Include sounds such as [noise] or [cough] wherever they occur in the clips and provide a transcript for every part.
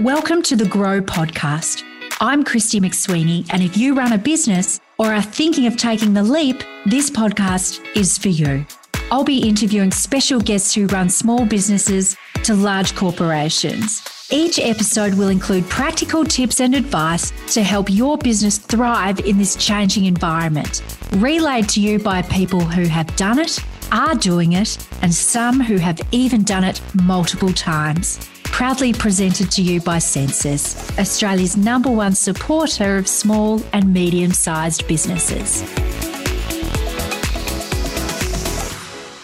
Welcome to the Grow Podcast. I'm Christy McSweeney, and if you run a business or are thinking of taking the leap, this podcast is for you. I'll be interviewing special guests who run small businesses to large corporations. Each episode will include practical tips and advice to help your business thrive in this changing environment, relayed to you by people who have done it, are doing it, and some who have even done it multiple times proudly presented to you by Sensis, Australia's number one supporter of small and medium sized businesses.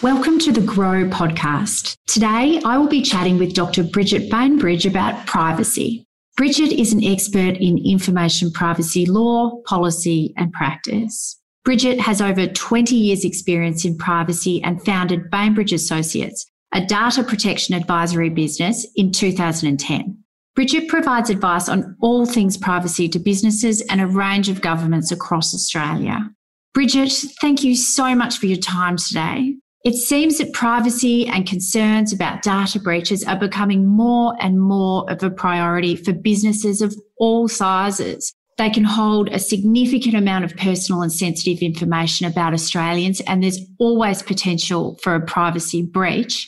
Welcome to the Grow podcast. Today, I will be chatting with Dr. Bridget Bainbridge about privacy. Bridget is an expert in information privacy law, policy, and practice. Bridget has over 20 years' experience in privacy and founded Bainbridge Associates, a data protection advisory business in 2010. Bridget provides advice on all things privacy to businesses and a range of governments across Australia. Bridget, thank you so much for your time today. It seems that privacy and concerns about data breaches are becoming more and more of a priority for businesses of all sizes. They can hold a significant amount of personal and sensitive information about Australians, and there's always potential for a privacy breach.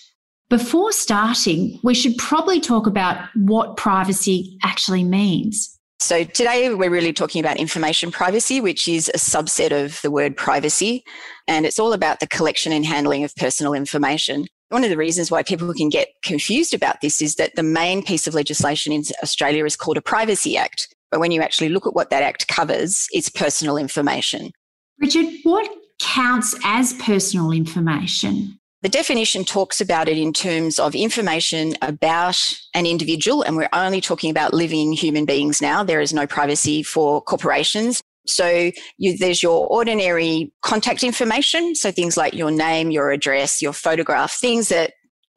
Before starting, we should probably talk about what privacy actually means. So, today we're really talking about information privacy, which is a subset of the word privacy. And it's all about the collection and handling of personal information. One of the reasons why people can get confused about this is that the main piece of legislation in Australia is called a Privacy Act. But when you actually look at what that act covers, it's personal information. Bridget, what counts as personal information? The definition talks about it in terms of information about an individual, and we're only talking about living human beings now. There is no privacy for corporations. So you, there's your ordinary contact information. So things like your name, your address, your photograph, things that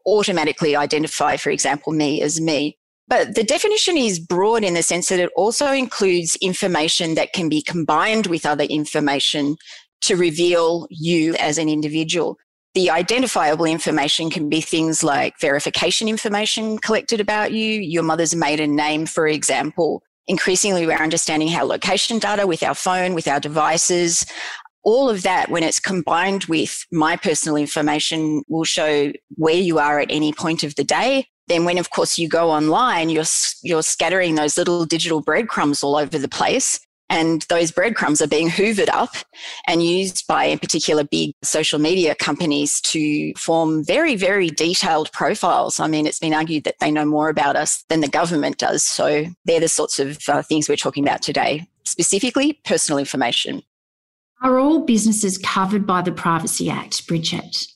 automatically identify, for example, me as me. But the definition is broad in the sense that it also includes information that can be combined with other information to reveal you as an individual. The identifiable information can be things like verification information collected about you, your mother's maiden name, for example. Increasingly, we're understanding how location data with our phone, with our devices, all of that, when it's combined with my personal information, will show where you are at any point of the day. Then, when of course you go online, you're you're scattering those little digital breadcrumbs all over the place. And those breadcrumbs are being hoovered up and used by, in particular, big social media companies to form very, very detailed profiles. I mean, it's been argued that they know more about us than the government does. So they're the sorts of uh, things we're talking about today, specifically personal information. Are all businesses covered by the Privacy Act, Bridget?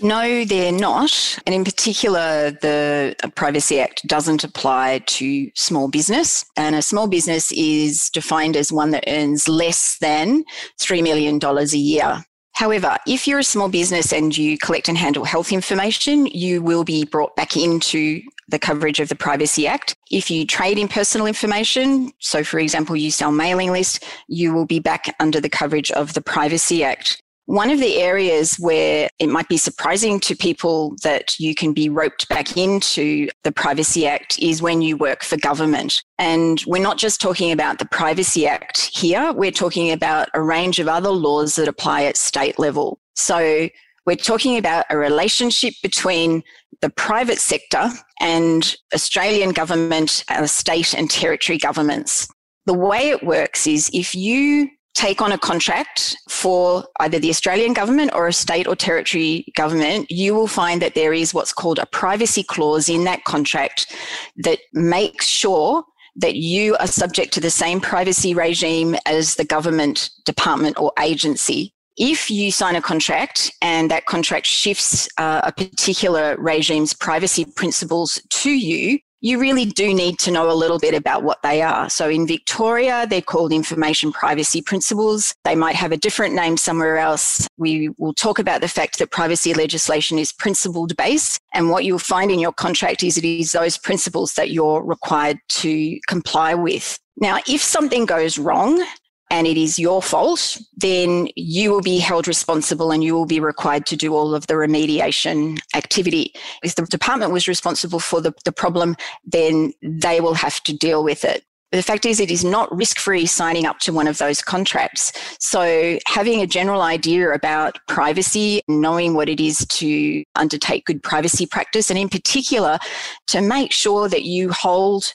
No, they're not. And in particular, the Privacy Act doesn't apply to small business. And a small business is defined as one that earns less than $3 million a year. However, if you're a small business and you collect and handle health information, you will be brought back into the coverage of the Privacy Act. If you trade in personal information, so for example, you sell mailing lists, you will be back under the coverage of the Privacy Act. One of the areas where it might be surprising to people that you can be roped back into the Privacy Act is when you work for government. And we're not just talking about the Privacy Act here, we're talking about a range of other laws that apply at state level. So we're talking about a relationship between the private sector and Australian government, uh, state and territory governments. The way it works is if you take on a contract for either the Australian government or a state or territory government, you will find that there is what's called a privacy clause in that contract that makes sure that you are subject to the same privacy regime as the government department or agency. If you sign a contract and that contract shifts uh, a particular regime's privacy principles to you, you really do need to know a little bit about what they are. So in Victoria, they're called information privacy principles. They might have a different name somewhere else. We will talk about the fact that privacy legislation is principled based. And what you'll find in your contract is it is those principles that you're required to comply with. Now, if something goes wrong, and it is your fault, then you will be held responsible and you will be required to do all of the remediation activity. If the department was responsible for the, the problem, then they will have to deal with it. The fact is, it is not risk free signing up to one of those contracts. So, having a general idea about privacy, knowing what it is to undertake good privacy practice, and in particular, to make sure that you hold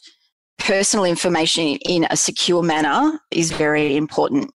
personal information in a secure manner is very important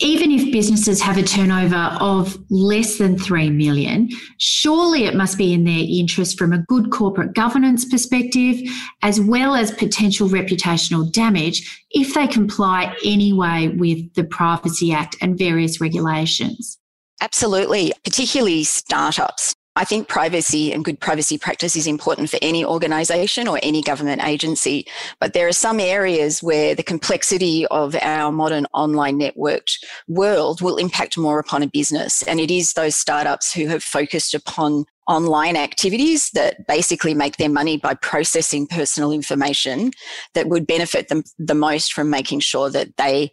even if businesses have a turnover of less than 3 million, surely it must be in their interest from a good corporate governance perspective, as well as potential reputational damage if they comply anyway with the Privacy Act and various regulations. Absolutely, particularly startups. I think privacy and good privacy practice is important for any organization or any government agency. But there are some areas where the complexity of our modern online networked world will impact more upon a business. And it is those startups who have focused upon online activities that basically make their money by processing personal information that would benefit them the most from making sure that they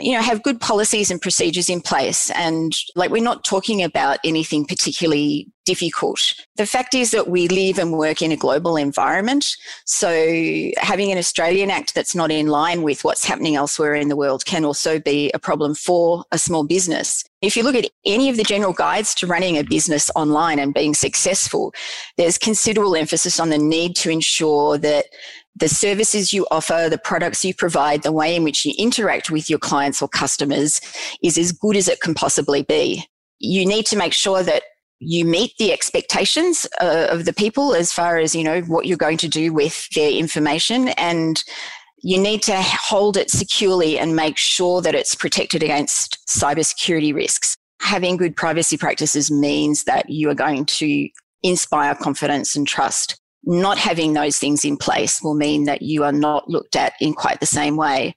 you know have good policies and procedures in place. And like we're not talking about anything particularly difficult. The fact is that we live and work in a global environment. So having an australian act that's not in line with what's happening elsewhere in the world can also be a problem for a small business. If you look at any of the general guides to running a business online and being successful there's considerable emphasis on the need to ensure that the services you offer, the products you provide, the way in which you interact with your clients or customers is as good as it can possibly be. You need to make sure that you meet the expectations uh, of the people as far as, you know, what you're going to do with their information and you need to hold it securely and make sure that it's protected against cybersecurity risks. Having good privacy practices means that you are going to inspire confidence and trust not having those things in place will mean that you are not looked at in quite the same way.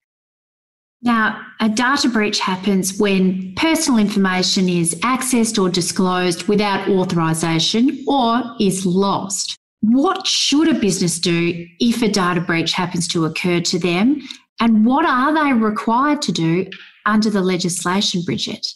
Now, a data breach happens when personal information is accessed or disclosed without authorization or is lost. What should a business do if a data breach happens to occur to them? And what are they required to do under the legislation, Bridget?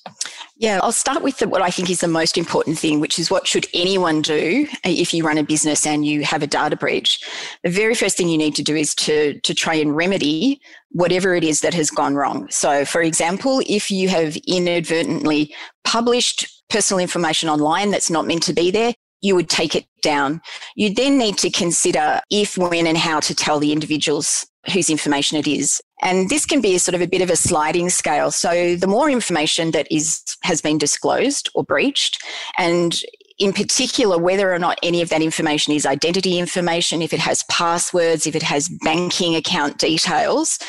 Yeah, I'll start with the, what I think is the most important thing, which is what should anyone do uh, if you run a business and you have a data breach. The very first thing you need to do is to, to try and remedy whatever it is that has gone wrong. So, for example, if you have inadvertently published personal information online that's not meant to be there, you would take it down. You then need to consider if, when, and how to tell the individuals whose information it is. And this can be a sort of a bit of a sliding scale. So the more information that is has been disclosed or breached, and in particular, whether or not any of that information is identity information, if it has passwords, if it has banking account details,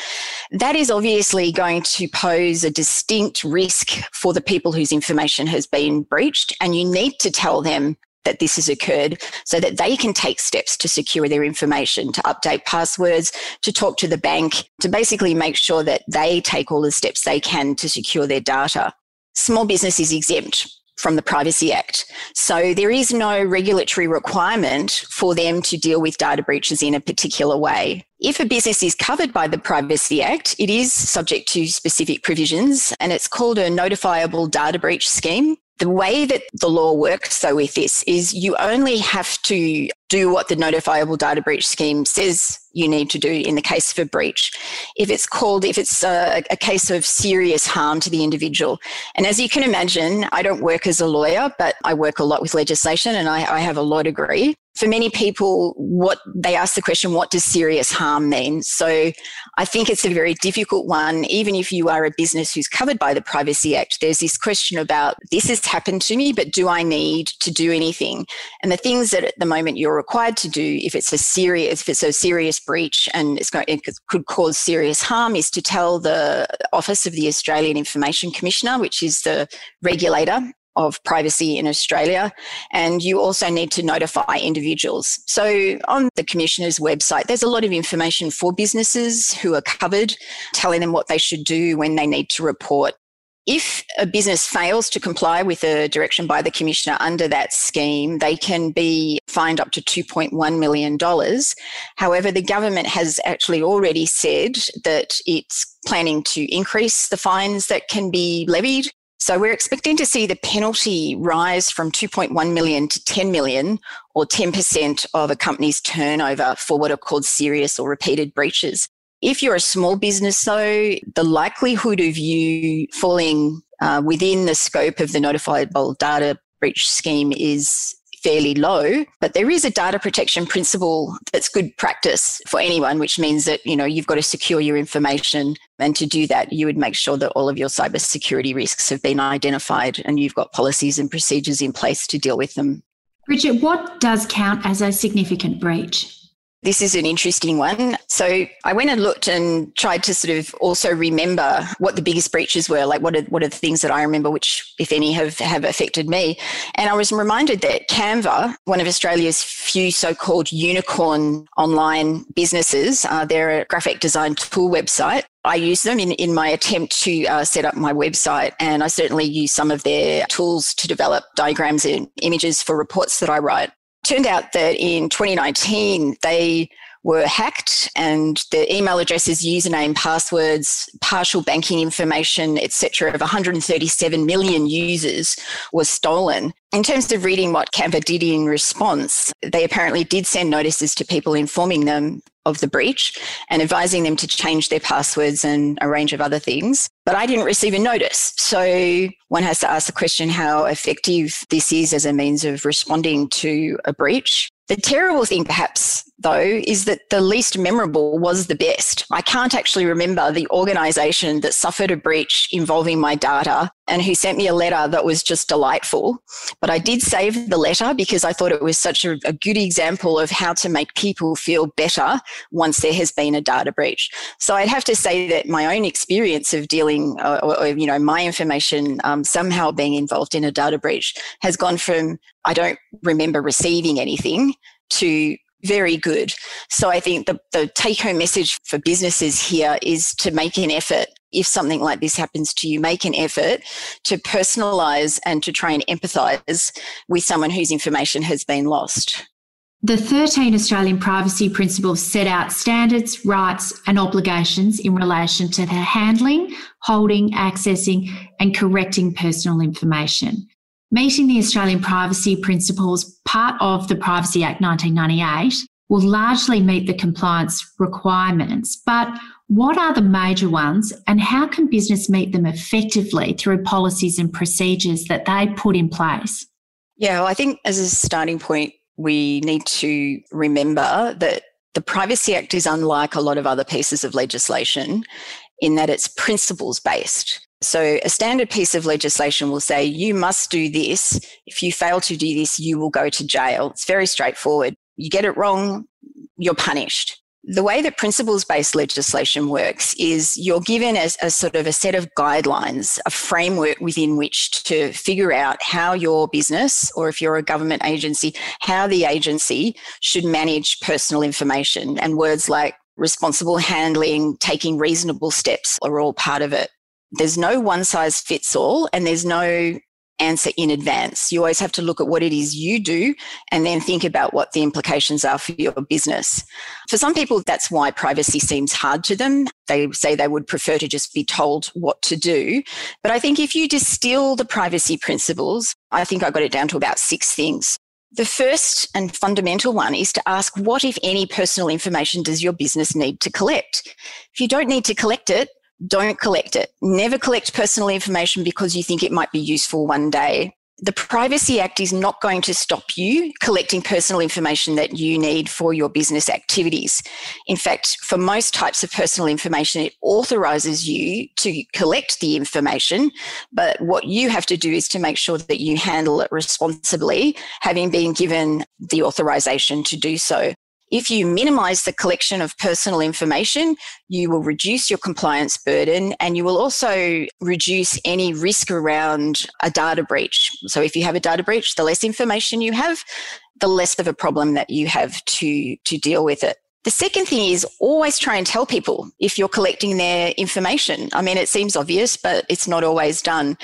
that is obviously going to pose a distinct risk for the people whose information has been breached. And you need to tell them that this has occurred so that they can take steps to secure their information, to update passwords, to talk to the bank, to basically make sure that they take all the steps they can to secure their data. Small business is exempt from the Privacy Act. So there is no regulatory requirement for them to deal with data breaches in a particular way. If a business is covered by the Privacy Act, it is subject to specific provisions and it's called a notifiable data breach scheme the way that the law works though with this is you only have to do what the notifiable data breach scheme says you need to do in the case of a breach. If it's called, if it's a, a, case of serious harm to the individual. And as you can imagine, I don't work as a lawyer, but I work a lot with legislation and I, I have a law degree. For many people, what they ask the question, what does serious harm mean? So I think it's a very difficult one. Even if you are a business who's covered by the Privacy Act, there's this question about this has happened to me, but do I need to do anything? And the things that at the moment you're required to do, if it's a serious, if it's a serious breach and it's going, it could cause serious harm, is to tell the Office of the Australian Information Commissioner, which is the regulator of privacy in Australia. And you also need to notify individuals. So on the Commissioner's website, there's a lot of information for businesses who are covered, telling them what they should do when they need to report If a business fails to comply with a direction by the Commissioner under that scheme, they can be fined up to $2.1 million. However, the government has actually already said that it's planning to increase the fines that can be levied. So we're expecting to see the penalty rise from 2.1 million to 10 million or 10% of a company's turnover for what are called serious or repeated breaches. If you're a small business, though, the likelihood of you falling uh, within the scope of the notifiable data breach scheme is fairly low, but there is a data protection principle that's good practice for anyone, which means that, you know, you've got to secure your information. And to do that, you would make sure that all of your cybersecurity risks have been identified and you've got policies and procedures in place to deal with them. Bridget, what does count as a significant breach? This is an interesting one. So I went and looked and tried to sort of also remember what the biggest breaches were, like what are, what are the things that I remember, which, if any, have, have affected me. And I was reminded that Canva, one of Australia's few so called unicorn online businesses, uh, they're a graphic design tool website. I use them in, in my attempt to uh, set up my website, and I certainly use some of their tools to develop diagrams and images for reports that I write turned out that in 2019, they were hacked and the email addresses, username, passwords, partial banking information, etc., of 137 million users was stolen. In terms of reading what Canva did in response, they apparently did send notices to people informing them of the breach and advising them to change their passwords and a range of other things. But I didn't receive a notice. So one has to ask the question how effective this is as a means of responding to a breach. The terrible thing, perhaps, though, is that the least memorable was the best. I can't actually remember the organization that suffered a breach involving my data and who sent me a letter that was just delightful. But I did save the letter because I thought it was such a, a good example of how to make people feel better once there has been a data breach. So I'd have to say that my own experience of dealing, uh, or, or, you know, my information um, somehow being involved in a data breach has gone from I don't remember receiving anything to very good. So I think the, the take home message for businesses here is to make an effort. If something like this happens to you, make an effort to personalize and to try and empathize with someone whose information has been lost. The 13 Australian privacy principles set out standards, rights, and obligations in relation to the handling, holding, accessing, and correcting personal information. Meeting the Australian privacy principles, part of the Privacy Act 1998, will largely meet the compliance requirements. But what are the major ones and how can business meet them effectively through policies and procedures that they put in place? Yeah, well, I think as a starting point, we need to remember that the Privacy Act is unlike a lot of other pieces of legislation in that it's principles based. So, a standard piece of legislation will say, you must do this. If you fail to do this, you will go to jail. It's very straightforward. You get it wrong, you're punished. The way that principles based legislation works is you're given a, a, sort of a set of guidelines, a framework within which to figure out how your business, or if you're a government agency, how the agency should manage personal information. And words like responsible handling, taking reasonable steps are all part of it there's no one size fits all and there's no answer in advance. You always have to look at what it is you do and then think about what the implications are for your business. For some people, that's why privacy seems hard to them. They say they would prefer to just be told what to do. But I think if you distill the privacy principles, I think I got it down to about six things. The first and fundamental one is to ask what, if any, personal information does your business need to collect? If you don't need to collect it, don't collect it. Never collect personal information because you think it might be useful one day. The Privacy Act is not going to stop you collecting personal information that you need for your business activities. In fact, for most types of personal information, it authorizes you to collect the information. But what you have to do is to make sure that you handle it responsibly, having been given the authorization to do so. If you minimize the collection of personal information, you will reduce your compliance burden and you will also reduce any risk around a data breach. So if you have a data breach, the less information you have, the less of a problem that you have to, to deal with it. The second thing is always try and tell people if you're collecting their information. I mean, it seems obvious, but it's not always done.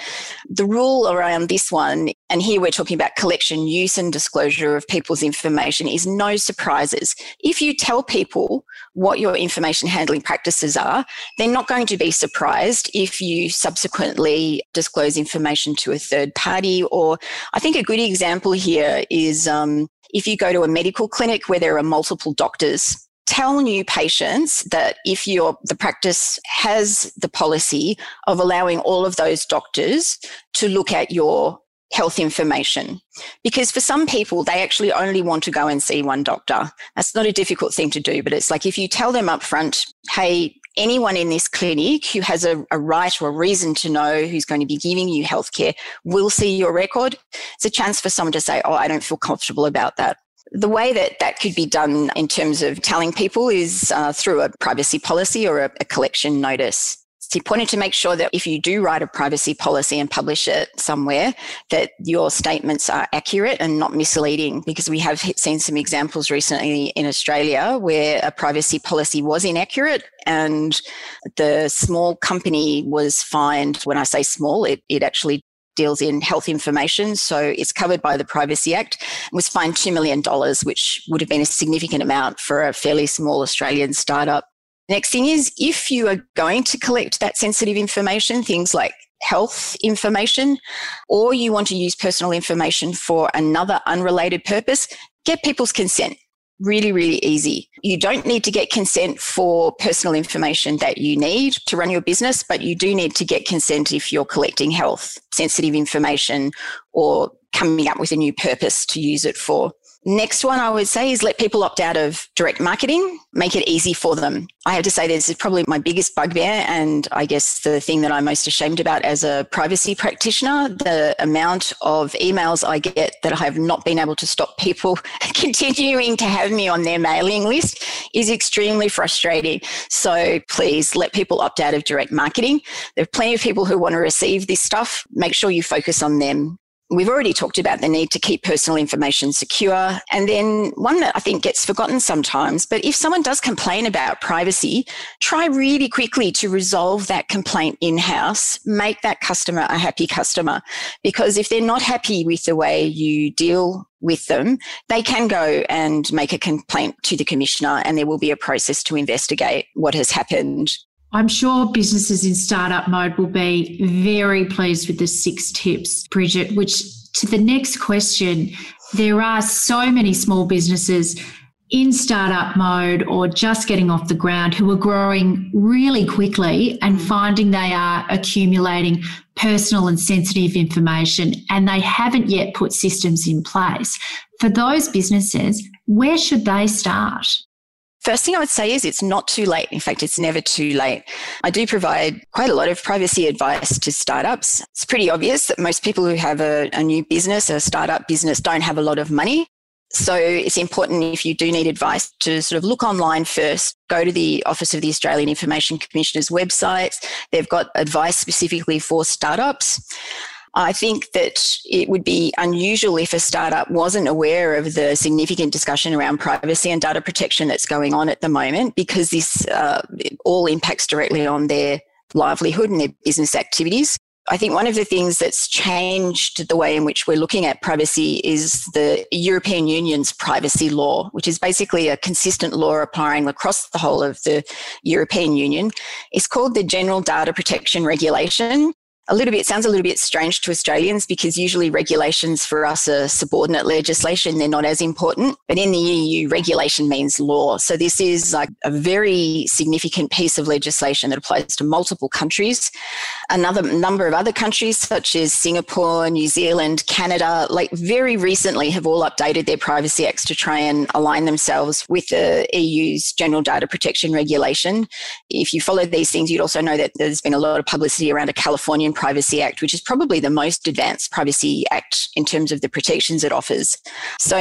The rule around this one, and here we're talking about collection, use, and disclosure of people's information, is no surprises. If you tell people what your information handling practices are, they're not going to be surprised if you subsequently disclose information to a third party. Or I think a good example here is um, if you go to a medical clinic where there are multiple doctors tell new patients that if your the practice has the policy of allowing all of those doctors to look at your health information. Because for some people they actually only want to go and see one doctor. That's not a difficult thing to do but it's like if you tell them up front hey anyone in this clinic who has a, a, right or a reason to know who's going to be giving you healthcare will see your record it's a chance for someone to say oh i don't feel comfortable about that the way that that could be done in terms of telling people is uh, through a privacy policy or a, a collection notice. It's important to make sure that if you do write a privacy policy and publish it somewhere, that your statements are accurate and not misleading. Because we have seen some examples recently in Australia where a privacy policy was inaccurate and the small company was fined. When I say small, it, it actually deals in health information. So it's covered by the Privacy Act, was fined $2 million, which would have been a significant amount for a fairly small Australian startup. Next thing is if you are going to collect that sensitive information, things like health information, or you want to use personal information for another unrelated purpose, get people's consent really, really easy. You don't need to get consent for personal information that you need to run your business, but you do need to get consent if you're collecting health sensitive information or coming up with a new purpose to use it for. Next one I would say is let people opt out of direct marketing, make it easy for them. I have to say this is probably my biggest bugbear and I guess the thing that I'm most ashamed about as a privacy practitioner, the amount of emails I get that I have not been able to stop people [laughs] continuing to have me on their mailing list is extremely frustrating. So please let people opt out of direct marketing. There are plenty of people who want to receive this stuff. Make sure you focus on them We've already talked about the need to keep personal information secure. And then one that I think gets forgotten sometimes, but if someone does complain about privacy, try really quickly to resolve that complaint in house, make that customer a happy customer. Because if they're not happy with the way you deal with them, they can go and make a complaint to the commissioner and there will be a process to investigate what has happened. I'm sure businesses in startup mode will be very pleased with the six tips, Bridget, which to the next question, there are so many small businesses in startup mode or just getting off the ground who are growing really quickly and mm. finding they are accumulating personal and sensitive information and they haven't yet put systems in place. For those businesses, where should they start? First thing I would say is it's not too late. In fact, it's never too late. I do provide quite a lot of privacy advice to startups. It's pretty obvious that most people who have a, a new business, a startup business, don't have a lot of money. So it's important if you do need advice to sort of look online first, go to the Office of the Australian Information Commissioner's website. They've got advice specifically for startups. I think that it would be unusual if a startup wasn't aware of the significant discussion around privacy and data protection that's going on at the moment because this uh, all impacts directly on their livelihood and their business activities. I think one of the things that's changed the way in which we're looking at privacy is the European Union's privacy law, which is basically a consistent law applying across the whole of the European Union. It's called the General Data Protection Regulation a little bit sounds a little bit strange to Australians because usually regulations for us are subordinate legislation. They're not as important. But in the EU, regulation means law. So this is like a very significant piece of legislation that applies to multiple countries. Another number of other countries, such as Singapore, New Zealand, Canada, like very recently have all updated their privacy acts to try and align themselves with the EU's general data protection regulation. If you follow these things, you'd also know that there's been a lot of publicity around a Californian Privacy Act, which is probably the most advanced privacy act in terms of the protections it offers. So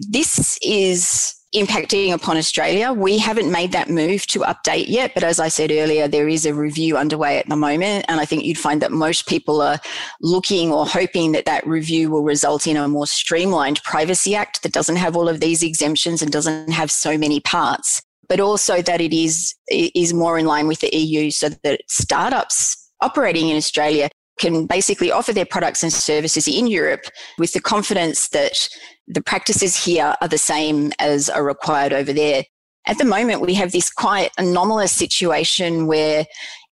this is impacting upon Australia. We haven't made that move to update yet, but as I said earlier, there is a review underway at the moment. And I think you'd find that most people are looking or hoping that that review will result in a more streamlined Privacy Act that doesn't have all of these exemptions and doesn't have so many parts but also that it is, is more in line with the EU so that startups operating in Australia can basically offer their products and services in Europe with the confidence that the practices here are the same as are required over there. At the moment, we have this quite anomalous situation where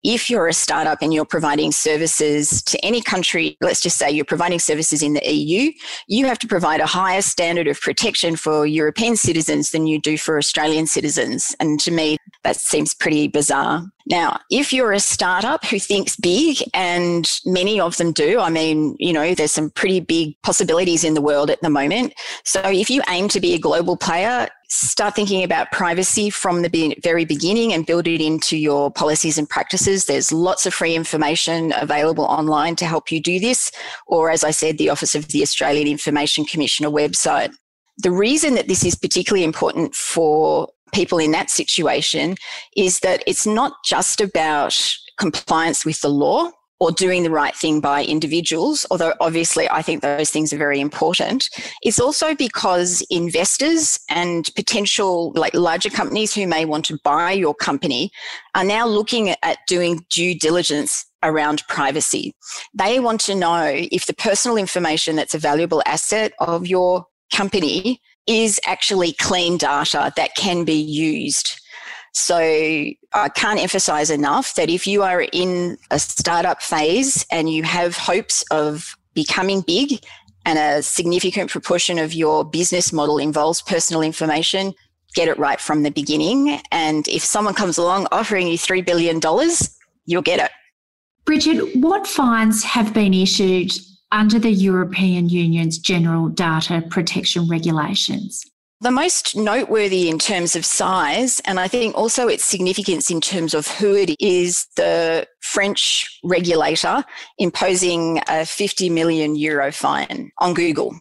if you're a startup and you're providing services to any country, let's just say you're providing services in the EU, you have to provide a higher standard of protection for European citizens than you do for Australian citizens. And to me, that seems pretty bizarre. Now, if you're a startup who thinks big, and many of them do, I mean, you know, there's some pretty big possibilities in the world at the moment. So if you aim to be a global player, start thinking about privacy from the very beginning and build it into your policies and practices. There's lots of free information available online to help you do this, or as I said, the Office of the Australian Information Commissioner website. The reason that this is particularly important for people in that situation is that it's not just about compliance with the law or doing the right thing by individuals, although obviously I think those things are very important, it's also because investors and potential like larger companies who may want to buy your company are now looking at doing due diligence around privacy. They want to know if the personal information that's a valuable asset of your company is actually clean data that can be used. So I can't emphasize enough that if you are in a startup phase and you have hopes of becoming big and a significant proportion of your business model involves personal information, get it right from the beginning. And if someone comes along offering you $3 billion, you'll get it. Bridget, what fines have been issued under the European Union's General Data Protection Regulations? The most noteworthy in terms of size, and I think also its significance in terms of who it is, the French regulator imposing a 50 million euro fine on Google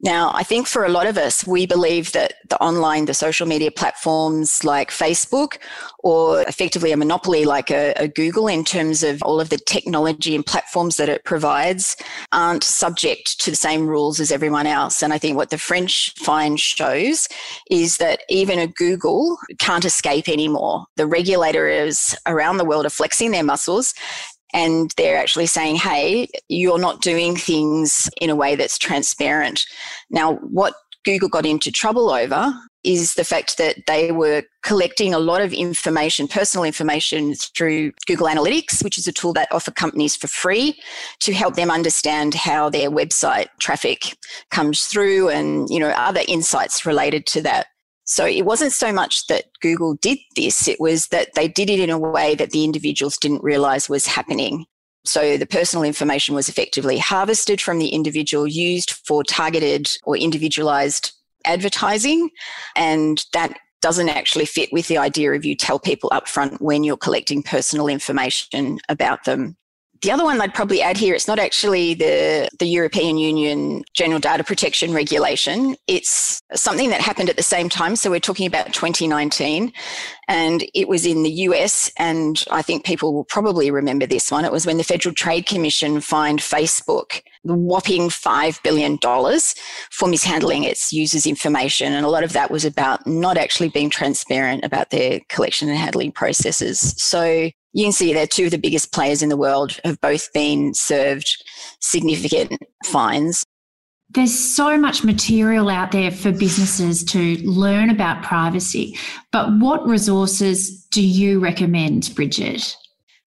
now, I think for a lot of us, we believe that the online, the social media platforms like Facebook or effectively a monopoly like a, a, Google in terms of all of the technology and platforms that it provides aren't subject to the same rules as everyone else. And I think what the French fine shows is that even a Google can't escape anymore. The regulators around the world are flexing their muscles and they're actually saying, hey, you're not doing things in a way that's transparent. Now, what Google got into trouble over is the fact that they were collecting a lot of information, personal information through Google Analytics, which is a tool that offer companies for free to help them understand how their website traffic comes through and, you know, other insights related to that. So it wasn't so much that Google did this, it was that they did it in a way that the individuals didn't realize was happening. So the personal information was effectively harvested from the individual, used for targeted or individualized advertising. And that doesn't actually fit with the idea of you tell people upfront when you're collecting personal information about them. The other one I'd probably add here, it's not actually the, the European Union General Data Protection Regulation. It's something that happened at the same time. So we're talking about 2019 and it was in the US. And I think people will probably remember this one. It was when the Federal Trade Commission fined Facebook the whopping $5 billion for mishandling its users' information. And a lot of that was about not actually being transparent about their collection and handling processes. So you can see that two of the biggest players in the world have both been served significant fines. There's so much material out there for businesses to learn about privacy, but what resources do you recommend, Bridget?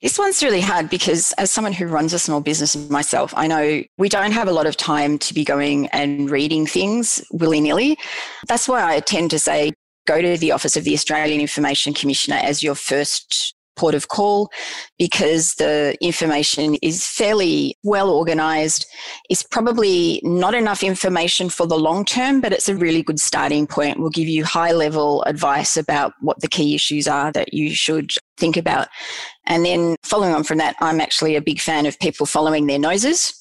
This one's really hard because, as someone who runs a small business myself, I know we don't have a lot of time to be going and reading things willy nilly. That's why I tend to say go to the Office of the Australian Information Commissioner as your first port of call because the information is fairly well organized. It's probably not enough information for the long term, but it's a really good starting point. We'll give you high level advice about what the key issues are that you should think about. And then following on from that, I'm actually a big fan of people following their noses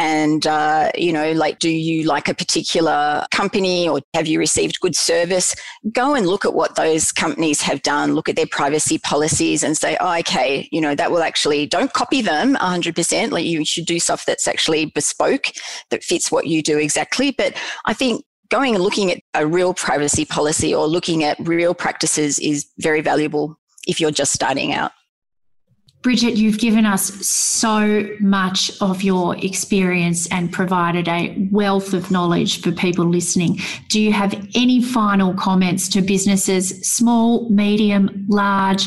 and uh, you know like do you like a particular company or have you received good service? Go and look at what those companies have done. Look at their privacy policies and say oh, okay you know that will actually don't copy them 100% like you should do stuff that's actually bespoke that fits what you do exactly. But i think going and looking at a real privacy policy or looking at real practices is very valuable if you're just starting out. Bridget, you've given us so much of your experience and provided a wealth of knowledge for people listening. Do you have any final comments to businesses, small, medium, large,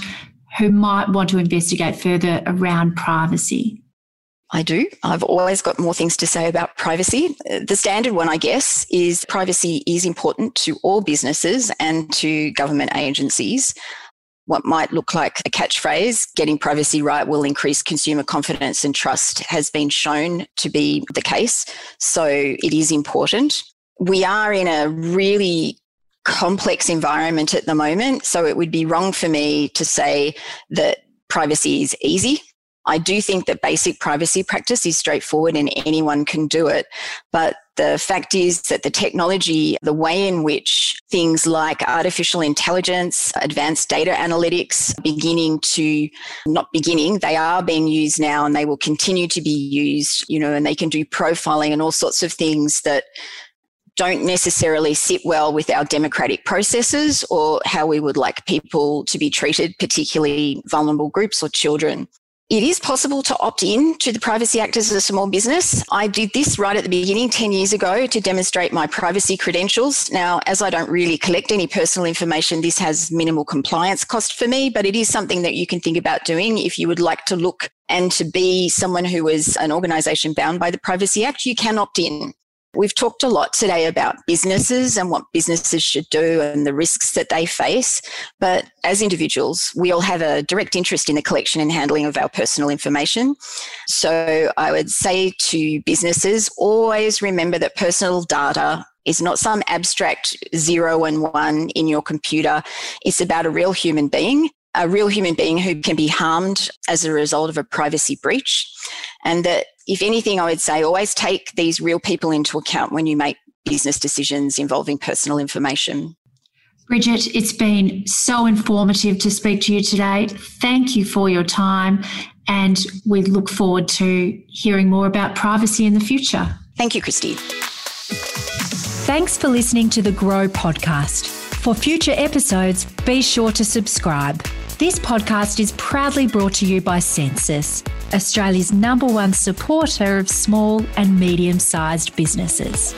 who might want to investigate further around privacy? I do. I've always got more things to say about privacy. The standard one, I guess, is privacy is important to all businesses and to government agencies what might look like a catchphrase, getting privacy right will increase consumer confidence and trust, has been shown to be the case. So it is important. We are in a really complex environment at the moment. So it would be wrong for me to say that privacy is easy. I do think that basic privacy practice is straightforward and anyone can do it. But the fact is that the technology, the way in which things like artificial intelligence, advanced data analytics beginning to not beginning, they are being used now and they will continue to be used, you know, and they can do profiling and all sorts of things that don't necessarily sit well with our democratic processes or how we would like people to be treated, particularly vulnerable groups or children. It is possible to opt in to the Privacy Act as a small business. I did this right at the beginning 10 years ago to demonstrate my privacy credentials. Now, as I don't really collect any personal information, this has minimal compliance cost for me, but it is something that you can think about doing if you would like to look and to be someone who is an organization bound by the Privacy Act, you can opt in. We've talked a lot today about businesses and what businesses should do and the risks that they face. But as individuals, we all have a direct interest in the collection and handling of our personal information. So I would say to businesses, always remember that personal data is not some abstract zero and one in your computer. It's about a real human being a real human being who can be harmed as a result of a privacy breach. And that, if anything, I would say always take these real people into account when you make business decisions involving personal information. Bridget, it's been so informative to speak to you today. Thank you for your time, and we look forward to hearing more about privacy in the future. Thank you, Christy. Thanks for listening to the Grow podcast. For future episodes, be sure to subscribe. This podcast is proudly brought to you by Sensis, Australia's number one supporter of small and medium sized businesses.